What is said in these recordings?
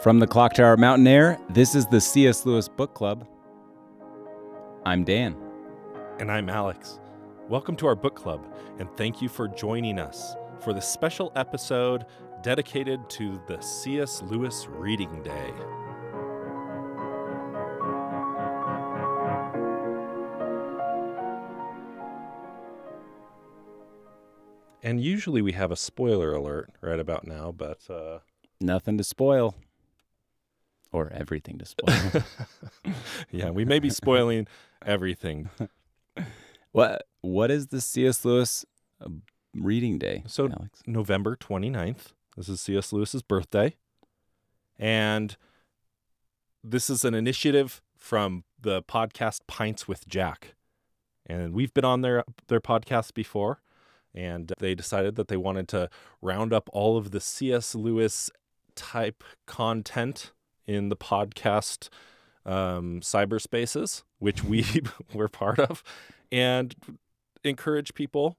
From the Clock Tower Mountain Air, this is the C.S. Lewis Book Club. I'm Dan. And I'm Alex. Welcome to our book club, and thank you for joining us for this special episode dedicated to the C.S. Lewis Reading Day. And usually we have a spoiler alert right about now, but uh, Nothing to spoil. Or everything to spoil. yeah, we may be spoiling everything. what what is the C.S. Lewis uh, reading day? So Alex? November 29th. This is C.S. Lewis's birthday. And this is an initiative from the podcast Pints with Jack. And we've been on their their podcast before and they decided that they wanted to round up all of the C.S. Lewis type content in the podcast um, cyberspaces, which we were part of, and encourage people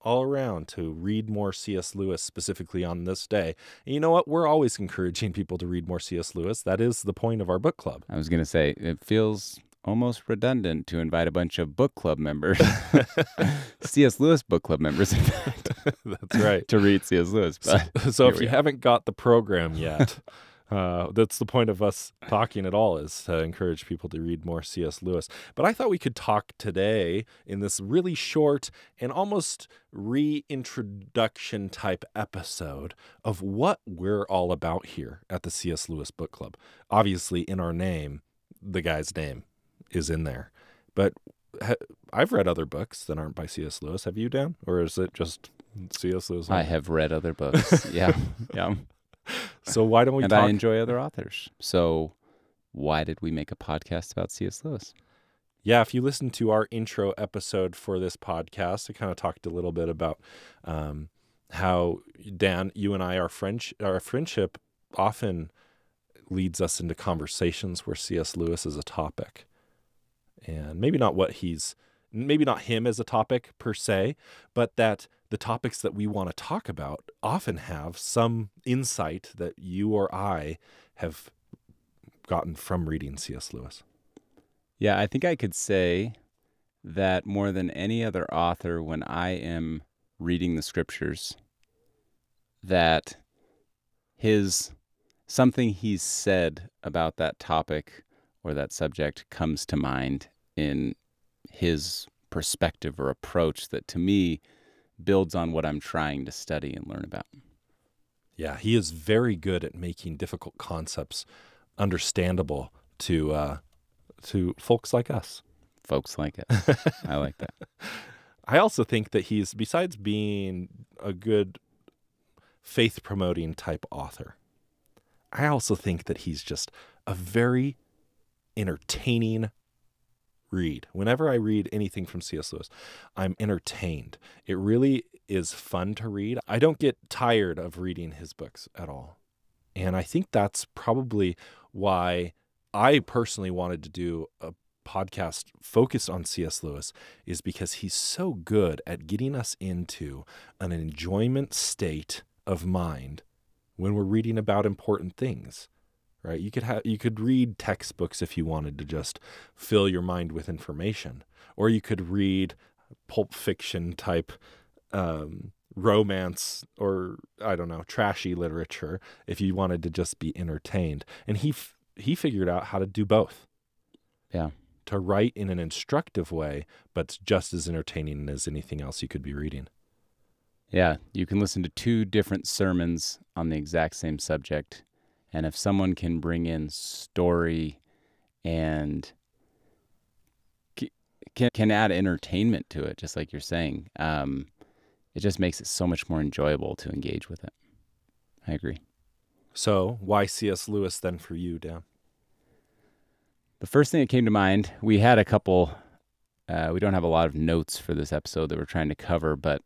all around to read more C.S. Lewis specifically on this day. And you know what? We're always encouraging people to read more C.S. Lewis. That is the point of our book club. I was going to say, it feels almost redundant to invite a bunch of book club members, C.S. Lewis book club members, in fact, That's right. to read C.S. Lewis. So, But so if you are. haven't got the program yet, uh, that's the point of us talking at all is to encourage people to read more C.S. Lewis. But I thought we could talk today in this really short and almost reintroduction type episode of what we're all about here at the C.S. Lewis Book Club. Obviously, in our name, the guy's name is in there, but ha- I've read other books that aren't by C.S. Lewis. Have you, Dan? Or is it just C.S. Lewis? I have read other books. yeah. Yeah. So why don't we and talk? I enjoy other authors. So why did we make a podcast about C.S. Lewis? yeah, if you listen to our intro episode for this podcast, I kind of talked a little bit about um, how Dan, you and I, our French, our friendship often leads us into conversations where C.S. Lewis is a topic, and maybe not what he's, maybe not him as a topic per se, but that the topics that we want to talk about often have some insight that you or I have gotten from reading C.S. Lewis. Yeah, I think I could say that more than any other author, when I am reading the scriptures, that his something he's said about that topic or that subject comes to mind in his perspective or approach that to me builds on what I'm trying to study and learn about. Yeah, he is very good at making difficult concepts understandable to uh, to folks like us. Folks like it. I like that. I also think that he's besides being a good faith promoting type author. I also think that he's just a very entertaining read. Whenever I read anything from C.S. Lewis, I'm entertained. It really is fun to read. I don't get tired of reading his books at all. And I think that's probably why I personally wanted to do a podcast focused on C.S. Lewis is because he's so good at getting us into an enjoyment state of mind when we're reading about important things. Right? You could have you could read textbooks if you wanted to just fill your mind with information, or you could read pulp fiction type um, romance or I don't know trashy literature if you wanted to just be entertained. And he f- he figured out how to do both. Yeah. To write in an instructive way, but just as entertaining as anything else you could be reading. Yeah, you can listen to two different sermons on the exact same subject. And if someone can bring in story and can, can add entertainment to it, just like you're saying, um, it just makes it so much more enjoyable to engage with it. I agree. So why C.S. Lewis then for you, Dan? The first thing that came to mind, we had a couple, uh, we don't have a lot of notes for this episode that we're trying to cover, but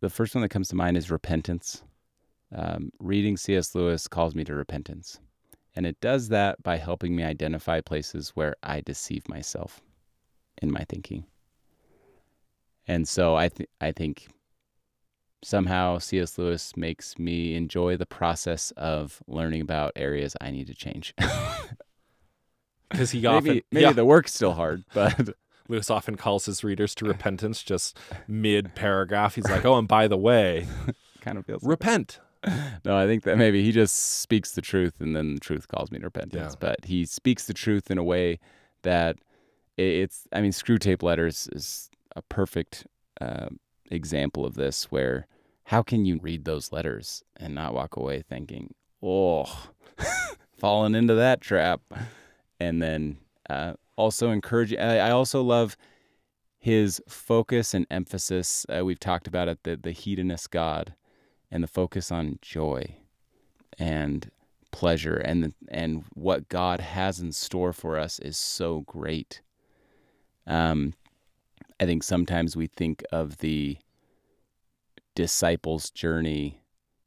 the first one that comes to mind is repentance. Um, reading C.S. Lewis calls me to repentance. And it does that by helping me identify places where I deceive myself in my thinking. And so I, th- I think somehow C.S. Lewis makes me enjoy the process of learning about areas I need to change. Because he maybe often, maybe yeah, the work's still hard, but Lewis often calls his readers to repentance just mid paragraph. He's like, oh, and by the way, kind of feels. repent. No, I think that maybe he just speaks the truth, and then the truth calls me to repentance. Yeah. But he speaks the truth in a way that it's. I mean, Screwtape Letters is a perfect uh, example of this. Where how can you read those letters and not walk away thinking, "Oh, fallen into that trap," and then uh, also encourage. I, I also love his focus and emphasis. Uh, we've talked about it, the the hedonist God and the focus on joy and pleasure and the, and what God has in store for us is so great. Um, I think sometimes we think of the disciples' journey.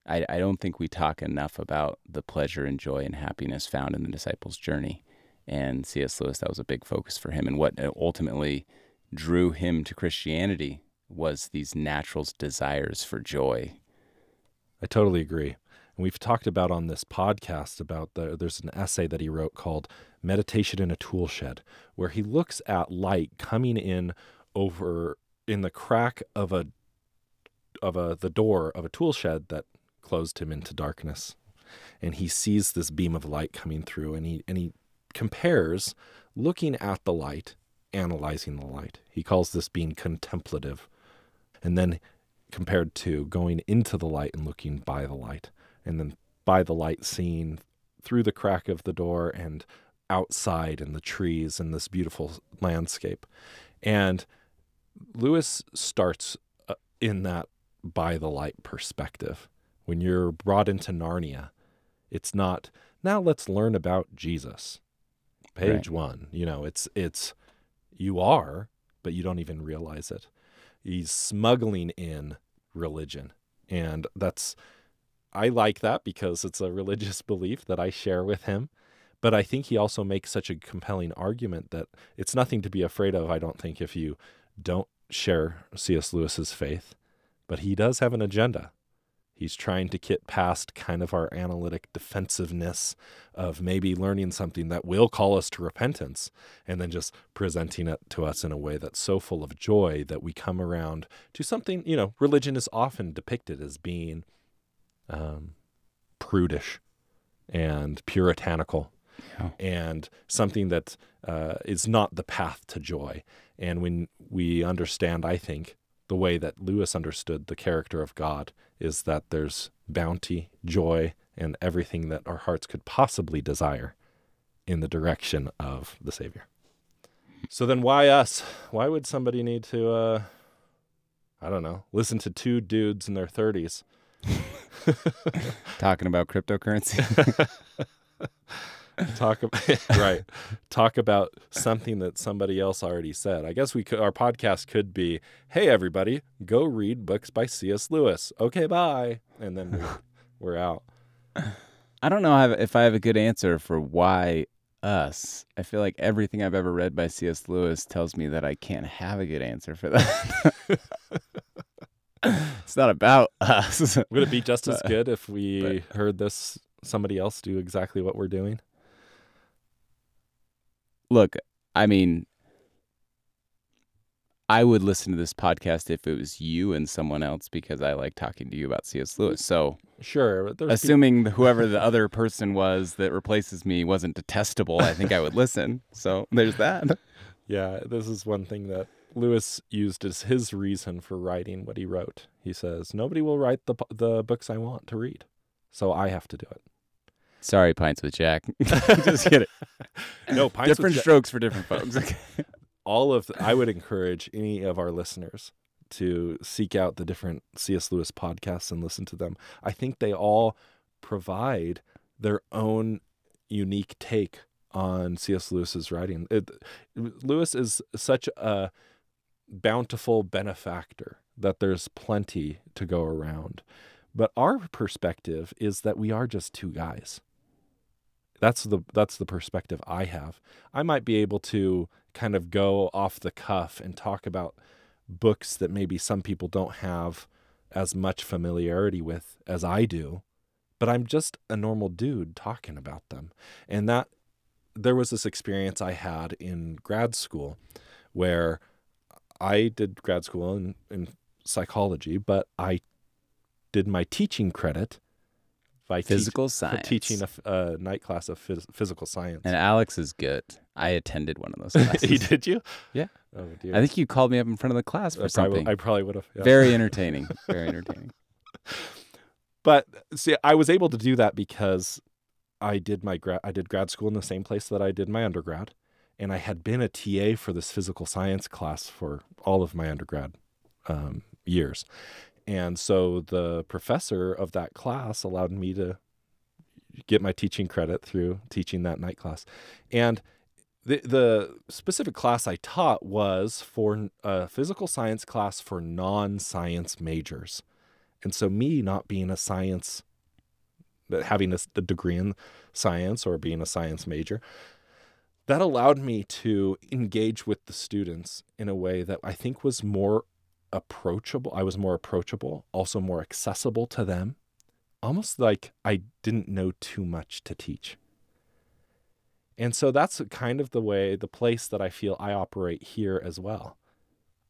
I, I don't think we talk enough about the pleasure and joy and happiness found in the disciples' journey. And C.S. Lewis, that was a big focus for him. And what ultimately drew him to Christianity was these natural desires for joy I totally agree. And we've talked about on this podcast about the there's an essay that he wrote called Meditation in a Tool Shed, where he looks at light coming in over in the crack of a of a the door of a tool shed that closed him into darkness. And he sees this beam of light coming through and he and he compares looking at the light, analyzing the light. He calls this being contemplative. And then compared to going into the light and looking by the light, and then by the light seeing through the crack of the door and outside in the trees and this beautiful landscape. And Lewis starts uh, in that by the light perspective. When you're brought into Narnia, it's not now let's learn about Jesus. Page Right. 1. You know, it's it's you are, but you don't even realize it. He's smuggling in religion. And that's I like that because it's a religious belief that I share with him. But I think he also makes such a compelling argument that it's nothing to be afraid of, I don't think, if you don't share C.S. Lewis's faith. But he does have an agenda. He's trying to get past kind of our analytic defensiveness of maybe learning something that will call us to repentance and then just presenting it to us in a way that's so full of joy that we come around to something, you know, religion is often depicted as being um, prudish and puritanical Yeah. and something that uh, is not the path to joy. And when we understand, I think, the way that Lewis understood the character of God is that there's bounty, joy, and everything that our hearts could possibly desire in the direction of the Savior. So then, why us? Why would somebody need to, uh, I don't know, listen to two dudes in their 30s talking about cryptocurrency. talk about right talk about something that somebody else already said i guess we could our podcast could be hey everybody go read books by cs lewis okay bye and then we, we're out I don't know if I have a good answer for why us. I feel like everything I've ever read by C.S. Lewis tells me that I can't have a good answer for that. it's not about us. would it be just as good if we heard this somebody else do exactly what we're doing Look, I mean, I would listen to this podcast if it was you and someone else because I like talking to you about C.S. Lewis. So, sure but assuming that whoever the other person was that replaces me wasn't detestable, I think I would listen. So, there's that. yeah this is one thing that lewis used as his reason for writing what he wrote he says nobody will write the, the books i want to read so i have to do it Sorry, Pints with Jack. Just kidding. no Pints with different strokes for different folks. Okay. all of I would encourage any of our listeners to seek out the different C.S. Lewis podcasts and listen to them. I think they all provide their own unique take on C.S. Lewis's writing. It, Lewis is such a bountiful benefactor that there's plenty to go around. But our perspective is that we are just two guys. That's the that's the perspective I have. I might be able to kind of go off the cuff and talk about books that maybe some people don't have as much familiarity with as I do, but I'm just a normal dude talking about them. And that there was this experience I had in grad school where I did grad school in, in psychology, but I did my teaching credit by teach- Physical for science. teaching a night class of phys- physical science. And Alex is good. I attended one of those classes. he did you? Yeah. Oh dear. I think you called me up in front of the class for I probably, something. I probably would have. yeah. Very entertaining. Very entertaining. But see, I was able to do that because I did my grad. I did grad school in the same place that I did my undergrad, and I had been a TA for this physical science class for all of my undergrad um, years, and so the professor of that class allowed me to get my teaching credit through teaching that night class, and. The, the specific class I taught was for a physical science class for non science majors. And so, me not being a science, having a, degree in science or being a science major, that allowed me to engage with the students in a way that I think was more approachable. I was more approachable, also more accessible to them, almost like I didn't know too much to teach. And so that's kind of the way, the place that I feel I operate here as well.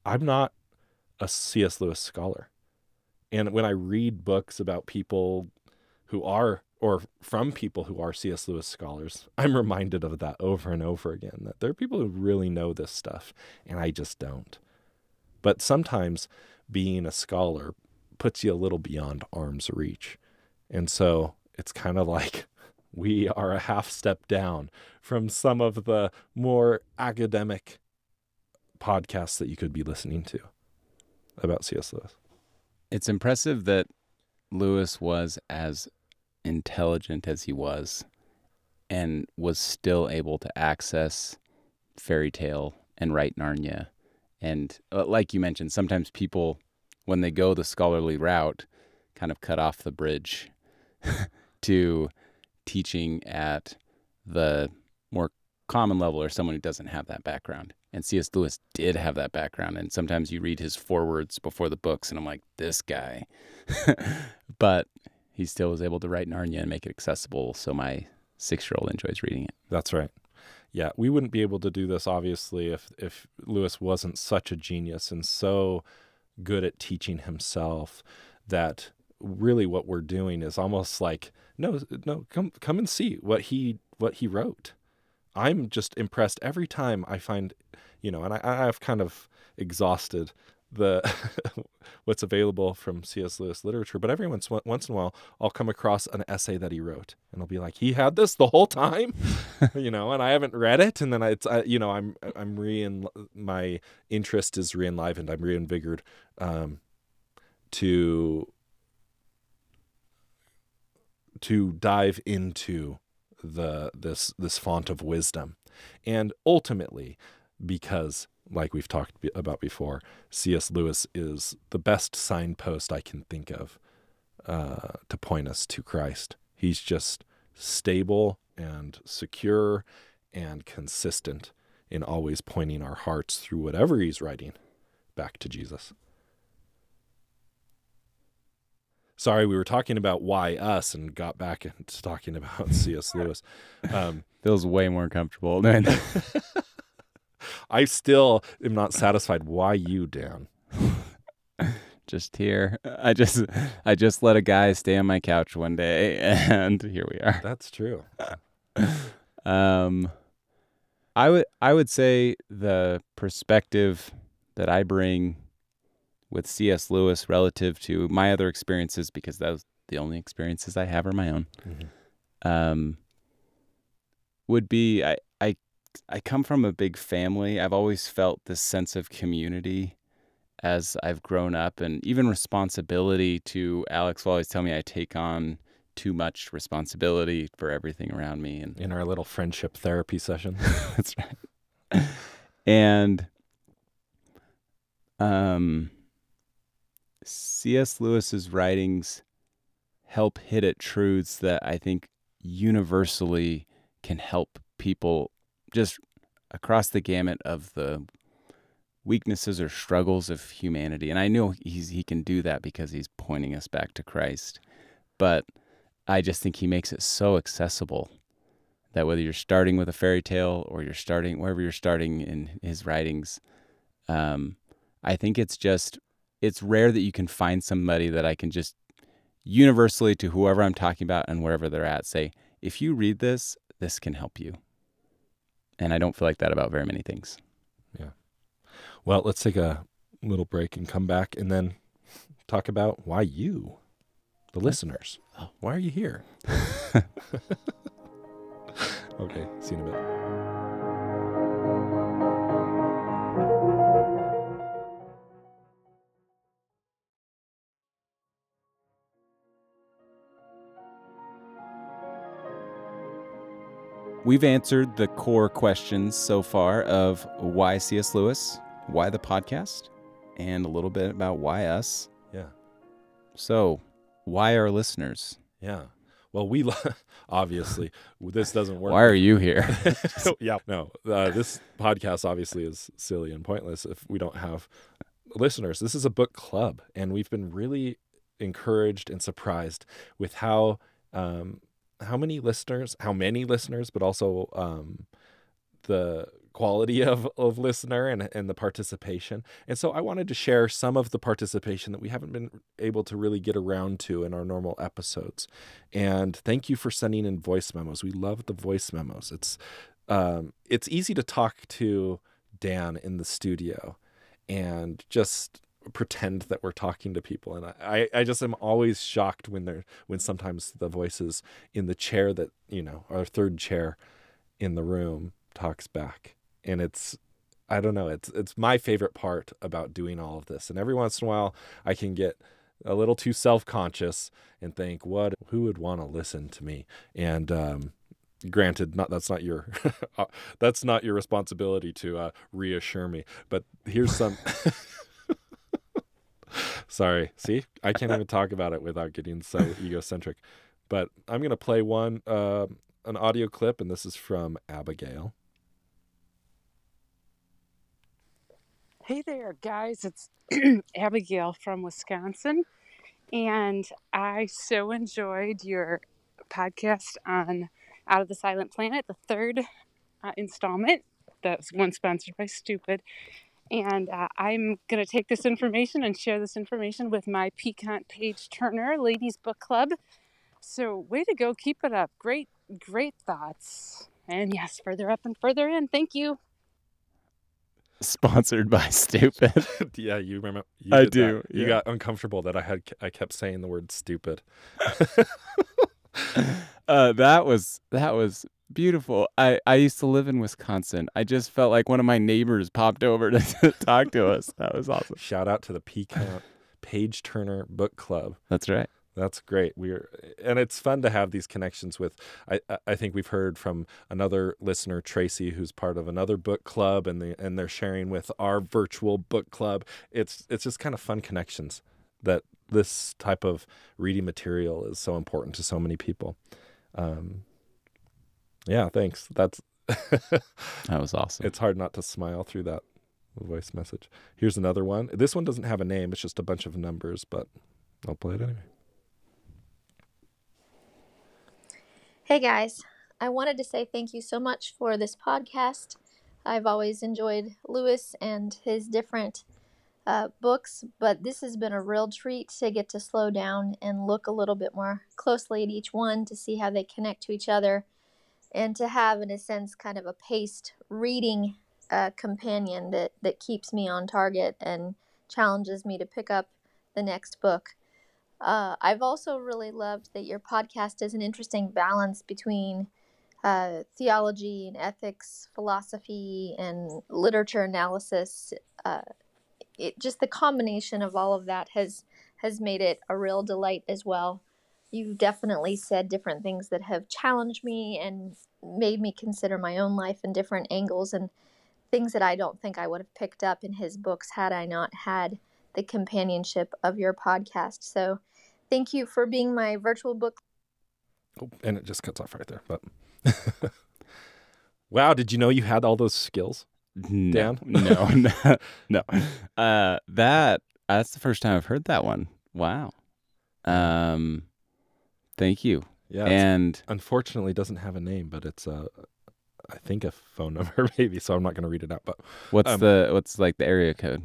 I'm not a C.S. Lewis scholar. And when I read books about people who are, or from people who are C.S. Lewis scholars, I'm reminded of that over and over again that there are people who really know this stuff, and I just don't. But sometimes being a scholar puts you a little beyond arm's reach. And so it's kind of like we are a half step down from some of the more academic podcasts that you could be listening to about C.S. Lewis. It's impressive that Lewis was as intelligent as he was and was still able to access fairy tale and write Narnia. And uh, like you mentioned, sometimes people, when they go the scholarly route, kind of cut off the bridge to teaching at the more common level or someone who doesn't have that background. And C.S. Lewis did have that background. And sometimes you read his forewords before the books, and I'm like, this guy. but he still was able to write Narnia and make it accessible. So my six year old enjoys reading it. That's right. Yeah, we wouldn't be able to do this obviously if if Lewis wasn't such a genius and so good at teaching himself that really what we're doing is almost like no no come come and see what he what he wrote. I'm just impressed every time I find, you know, and I, I've kind of exhausted the what's available from C.S. Lewis literature, but every once once in a while I'll come across an essay that he wrote, and I'll be like, he had this the whole time, you know, and I haven't read it, and then I, it's I, you know I'm I'm re my interest is re-enlivened, I'm reinvigorated um, to to dive into the this this font of wisdom and ultimately because like we've talked about before cs lewis is the best signpost i can think of uh, to point us to christ. He's just stable and secure and consistent in always pointing our hearts through whatever he's writing back to jesus. Sorry we were talking about why us and got back into talking about cs lewis. Um, Feels way more comfortable than i still am not satisfied why you dan just here. I just I just let a guy stay on my couch one day and here we are. that's true Um I would I would say the perspective that I bring with C.S. Lewis relative to my other experiences because those the only experiences I have are my own. Mhm. Um would be I I I come from a big family. I've always felt this sense of community as I've grown up and even responsibility to Alex will always tell me I take on too much responsibility for everything around me and in our little friendship therapy session that's right. And um C.S. Lewis's writings help hit at truths that I think universally can help people just across the gamut of the weaknesses or struggles of humanity. And I know he's he can do that because he's pointing us back to Christ. But I just think he makes it so accessible that whether you're starting with a fairy tale or you're starting wherever you're starting in his writings, um, I think it's just it's rare that you can find somebody that I can just universally to whoever I'm talking about and wherever they're at say, if you read this, this can help you. And I don't feel like that about very many things. Yeah. Well, let's take a little break and come back and then talk about why you, the listeners, why are you here? okay, see you in a bit. We've answered the core questions so far of why C.S. Lewis, why the podcast, and a little bit about why us. Yeah. So, why our listeners? Yeah. Well, we lo- obviously this doesn't work. Why are you here? yeah, no. Uh, this podcast obviously is silly and pointless if we don't have listeners. This is a book club, and we've been really encouraged and surprised with how um, how many listeners, how many listeners, but also um, the quality of, of listener and, and the participation. And so I wanted to share some of the participation that we haven't been able to really get around to in our normal episodes. And thank you for sending in voice memos. We love the voice memos. It's um, it's easy to talk to Dan in the studio and just pretend that we're talking to people. And I, I just am always shocked when they're when sometimes the voices in the chair that you know our third chair in the room talks back. And it's i don't know it's it's my favorite part about doing all of this. And every once in a while i can get a little too self-conscious and think what who would want to listen to me? And um granted not that's not your that's not your responsibility to uh, reassure me. But here's some sorry see i can't even talk about it without getting so egocentric but i'm going to play one uh, an audio clip and this is from abigail Hey there, guys. It's Abigail from Wisconsin. And I so enjoyed your podcast on Out of the Silent Planet, the third uh, installment. That's one sponsored by Stupid. And uh, I'm going to take this information and share this information with my Piquant Page Turner Ladies Book Club. So, way to go. Keep it up. Great, great thoughts. And yes, further up and further in. Thank you. Sponsored by Stupid. yeah you remember you I did that. do, you got uncomfortable that i had i kept saying the word stupid uh, that was that was beautiful. I I used to live in Wisconsin. I just felt like one of my neighbors popped over to, to talk to us. That was awesome. shout out to the Piquant page turner book club That's right. That's great. We're and it's fun to have these connections with. I I- think we've heard from another listener, Tracy, who's part of another book club, and they and they're sharing with our virtual book club. It's it's just kind of fun connections that this type of reading material is so important to so many people. Um, yeah, thanks. That's That was awesome. it's hard not to smile through that voice message. Here's another one. This one doesn't have a name. It's just a bunch of numbers, but I'll play it anyway. Hey guys, I wanted to say thank you so much for this podcast. I've always enjoyed Lewis and his different uh, books, but this has been a real treat to get to slow down and look a little bit more closely at each one to see how they connect to each other and to have, in a sense, kind of a paced reading uh, companion that, that keeps me on target and challenges me to pick up the next book. Uh, I've also really loved that your podcast is an interesting balance between uh, theology and ethics, philosophy, and literature analysis. Uh, it just the combination of all of that has has made it a real delight as well. You've definitely said different things that have challenged me and made me consider my own life in different angles and things that I don't think I would have picked up in his books had I not had the companionship of your podcast. So, thank you for being my virtual book Oh, and it just cuts off right there. But wow, did you know you had all those skills? No, Dan? no, no, no. Uh, that that's the first time I've heard that one. Wow. Um, thank you. Yeah, and unfortunately doesn't have a name, but it's a, I think a phone number maybe. So I'm not going to read it out. But what's um, the what's like the area code?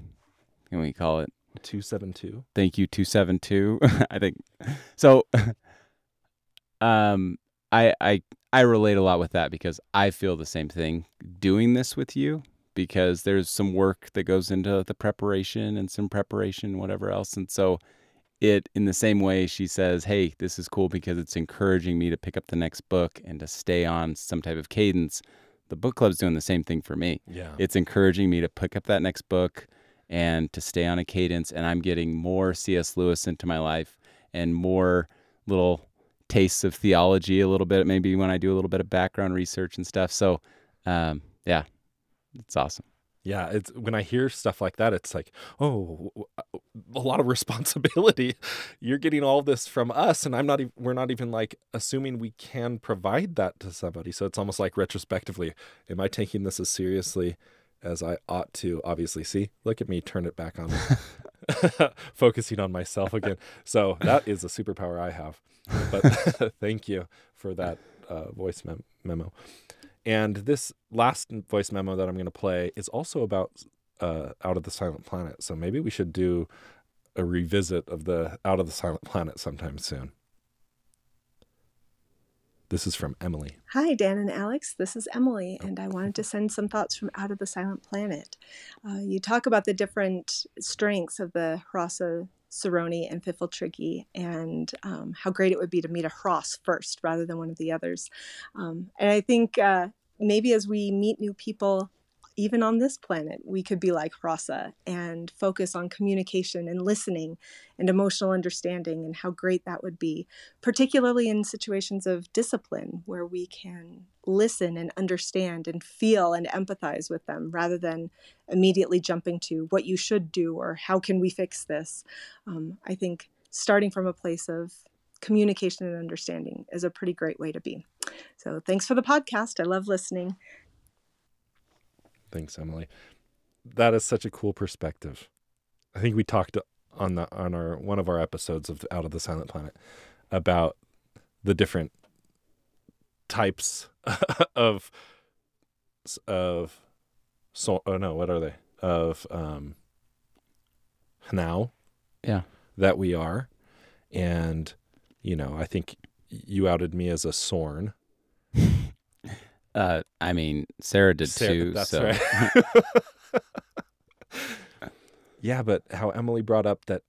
Can we call it? two seven two. Thank you, two seven two. I think so. um, I I I relate a lot with that because I feel the same thing doing this with you because there's some work that goes into the preparation and some preparation, whatever else, and so it in the same way she says, "Hey, this is cool because it's encouraging me to pick up the next book and to stay on some type of cadence." The book club's doing the same thing for me Yeah. it's encouraging me to pick up that next book and to stay on a cadence and i'm getting more cs lewis into my life and more little tastes of theology a little bit maybe when i do a little bit of background research and stuff so um, yeah it's awesome Yeah, it's when I hear stuff like that, it's like, oh, a lot of responsibility. You're getting all this from us, and I'm not. Even, we're not even like assuming we can provide that to somebody. So it's almost like retrospectively, am I taking this as seriously as I ought to? Obviously, see, look at me, turn it back on, focusing on myself again. So that is a superpower I have. But thank you for that uh, voice mem- memo. And this last voice memo that I'm going to play is also about uh, Out of the Silent Planet. So maybe we should do a revisit of the Out of the Silent Planet sometime soon. This is from Emily. Hi, Dan and Alex. This is Emily, and I wanted to send some thoughts from Out of the Silent Planet. Uh, you talk about the different strengths of the Hrossa Séroni and Pfifltriggi, and um, how great it would be to meet a Hross first rather than one of the others. Um, and I think uh, maybe as we meet new people, even on this planet, we could be like Hrossa and focus on communication and listening and emotional understanding and how great that would be particularly in situations of discipline where we can listen and understand and feel and empathize with them rather than immediately jumping to what you should do or how can we fix this. Um, I think starting from a place of communication and understanding is a pretty great way to be. So thanks for the podcast. I love listening. Thanks, Emily. That is such a cool perspective. I think we talked on the on our one of our episodes of Out of the Silent Planet about the different types of of so oh no what are they of um now Yeah. that we are and you know i think you outed me as a sorn uh, i mean sarah did Sarah- too that's so right. yeah, but how Emily brought up that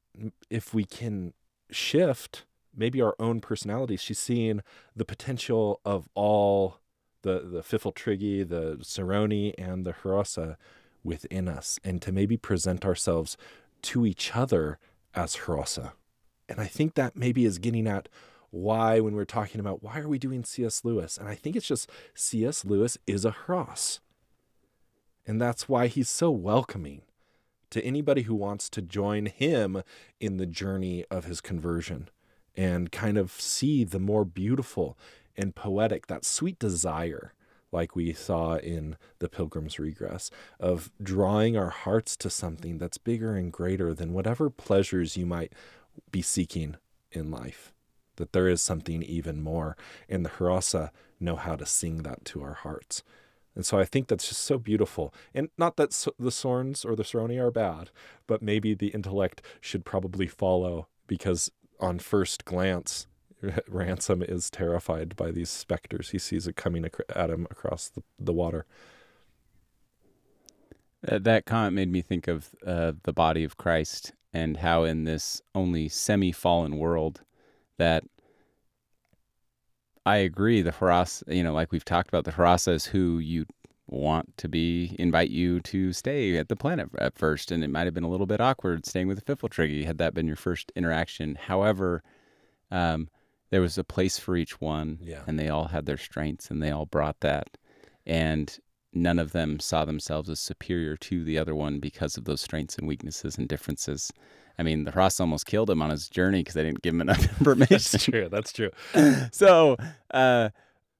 if we can shift maybe our own personalities, she's seeing the potential of all the the Pfifltriggi, the Séroni, and the Hrossa within us, and to maybe present ourselves to each other as Hrossa. And I think that maybe is getting at why when we're talking about why are we doing C.S. Lewis, and I think it's just C.S. Lewis is a Hross. And that's why he's so welcoming to anybody who wants to join him in the journey of his conversion and kind of see the more beautiful and poetic, that sweet desire, like we saw in The Pilgrim's Regress, of drawing our hearts to something that's bigger and greater than whatever pleasures you might be seeking in life. That there is something even more. And the Hrossa know how to sing that to our hearts. And so I think that's just so beautiful. And not that s- the Sorns or the Séroni are bad, but maybe the intellect should probably follow because on first glance, Ransom is terrified by these specters. He sees it coming ac- at him across the, the water. Uh, that comment made me think of uh, the body of Christ and how in this only semi-fallen world that I agree the Hrossa, you know, like we've talked about, the Hrossa is who you want to be, invite you to stay at the planet at first. And it might have been a little bit awkward staying with the Pfifltriggi had that been your first interaction. However, um, there was a place for each one Yeah. and they all had their strengths and they all brought that. And none of them saw themselves as superior to the other one because of those strengths and weaknesses and differences. I mean, the Hross almost killed him on his journey because they didn't give him enough information. That's true. That's true. so uh,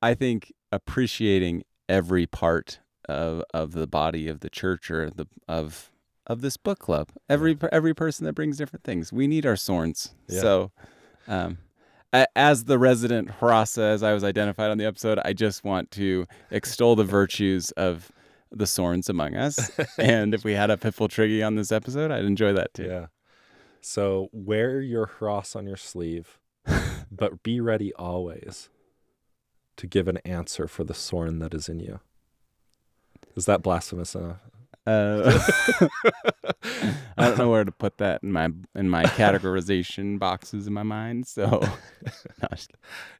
I think appreciating every part of of the body of the church or the of of this book club. Every every person that brings different things. We need our sorns. Yeah. So, um, as the resident Hrossa, as I was identified on the episode, I just want to extol the virtues of the sorns among us. and if we had a Pfifltriggi on this episode, I'd enjoy that too. Yeah. So wear your cross on your sleeve, but be ready always to give an answer for the sorn that is in you. Is that blasphemous enough? Uh, I don't know where to put that in my in my categorization boxes in my mind. So,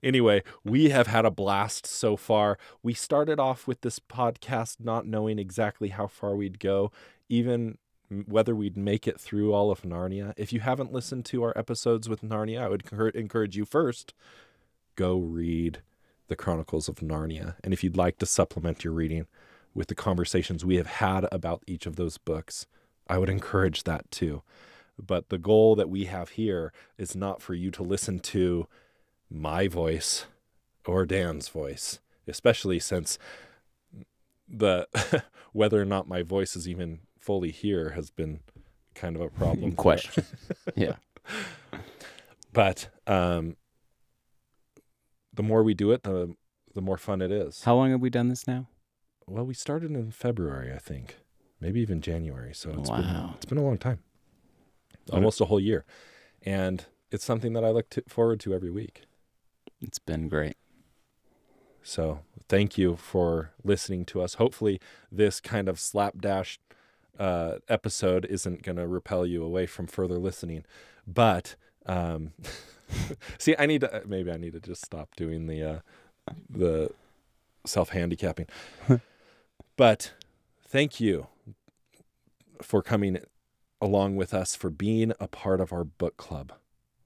Anyway, we have had a blast so far. We started off with this podcast not knowing exactly how far we'd go, even whether we'd make it through all of Narnia. If you haven't listened to our episodes with Narnia, I would encourage you first go read the Chronicles of Narnia. And if you'd like to supplement your reading with the conversations we have had about each of those books, I would encourage that too. But the goal that we have here is not for you to listen to my voice or Dan's voice, especially since the whether or not my voice is even fully here has been kind of a problem. question. yeah. But um, the more we do it, the the more fun it is. How long have we done this now? Well, we started in February, I think, maybe even January. So it's been it's been a long time, almost a whole year, and it's something that I look to, forward to every week. It's been great. So thank you for listening to us. Hopefully, this kind of slapdash uh, episode isn't going to repel you away from further listening. But um, see, I need to maybe I need to just stop doing the uh, the self handicapping. but thank you for coming along with us for being a part of our book club.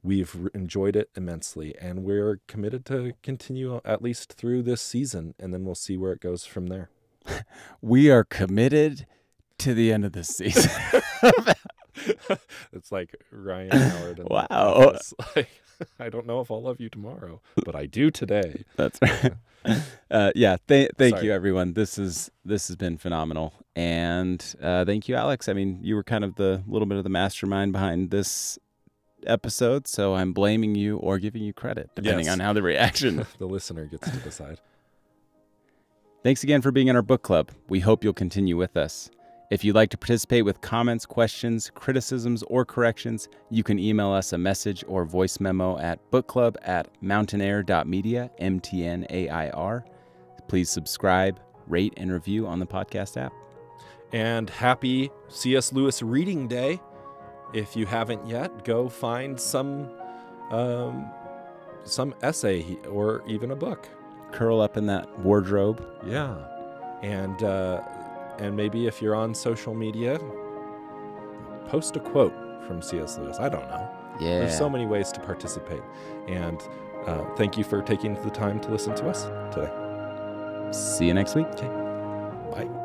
We've enjoyed it immensely, and we're committed to continue at least through this season, and then we'll see where it goes from there. We are committed to the end of this season. it's like Ryan Howard. and Wow. Office. Like, I don't know if I'll love you tomorrow, but I do today. That's right. Uh, yeah. Th- thank Sorry. you, everyone. This is this has been phenomenal, and uh, thank you, Alex. I mean, you were kind of the little bit of the mastermind behind this episode, so I'm blaming you or giving you credit depending Yes. on how the reaction. the listener gets to decide. Thanks again for being in our book club. We hope you'll continue with us. If you'd like to participate with comments, questions, criticisms, or corrections, you can email us a message or voice memo at bookclub at mountainair.media, M T N A I R. Please subscribe, rate, and review on the podcast app. And happy C.S. Lewis Reading Day. If you haven't yet, go find some um, some essay or even a book. Curl up in that wardrobe. Yeah, and uh, and maybe if you're on social media, post a quote from C.S. Lewis. I don't know. Yeah. There's so many ways to participate, and uh, thank you for taking the time to listen to us today. See you next week. Bye.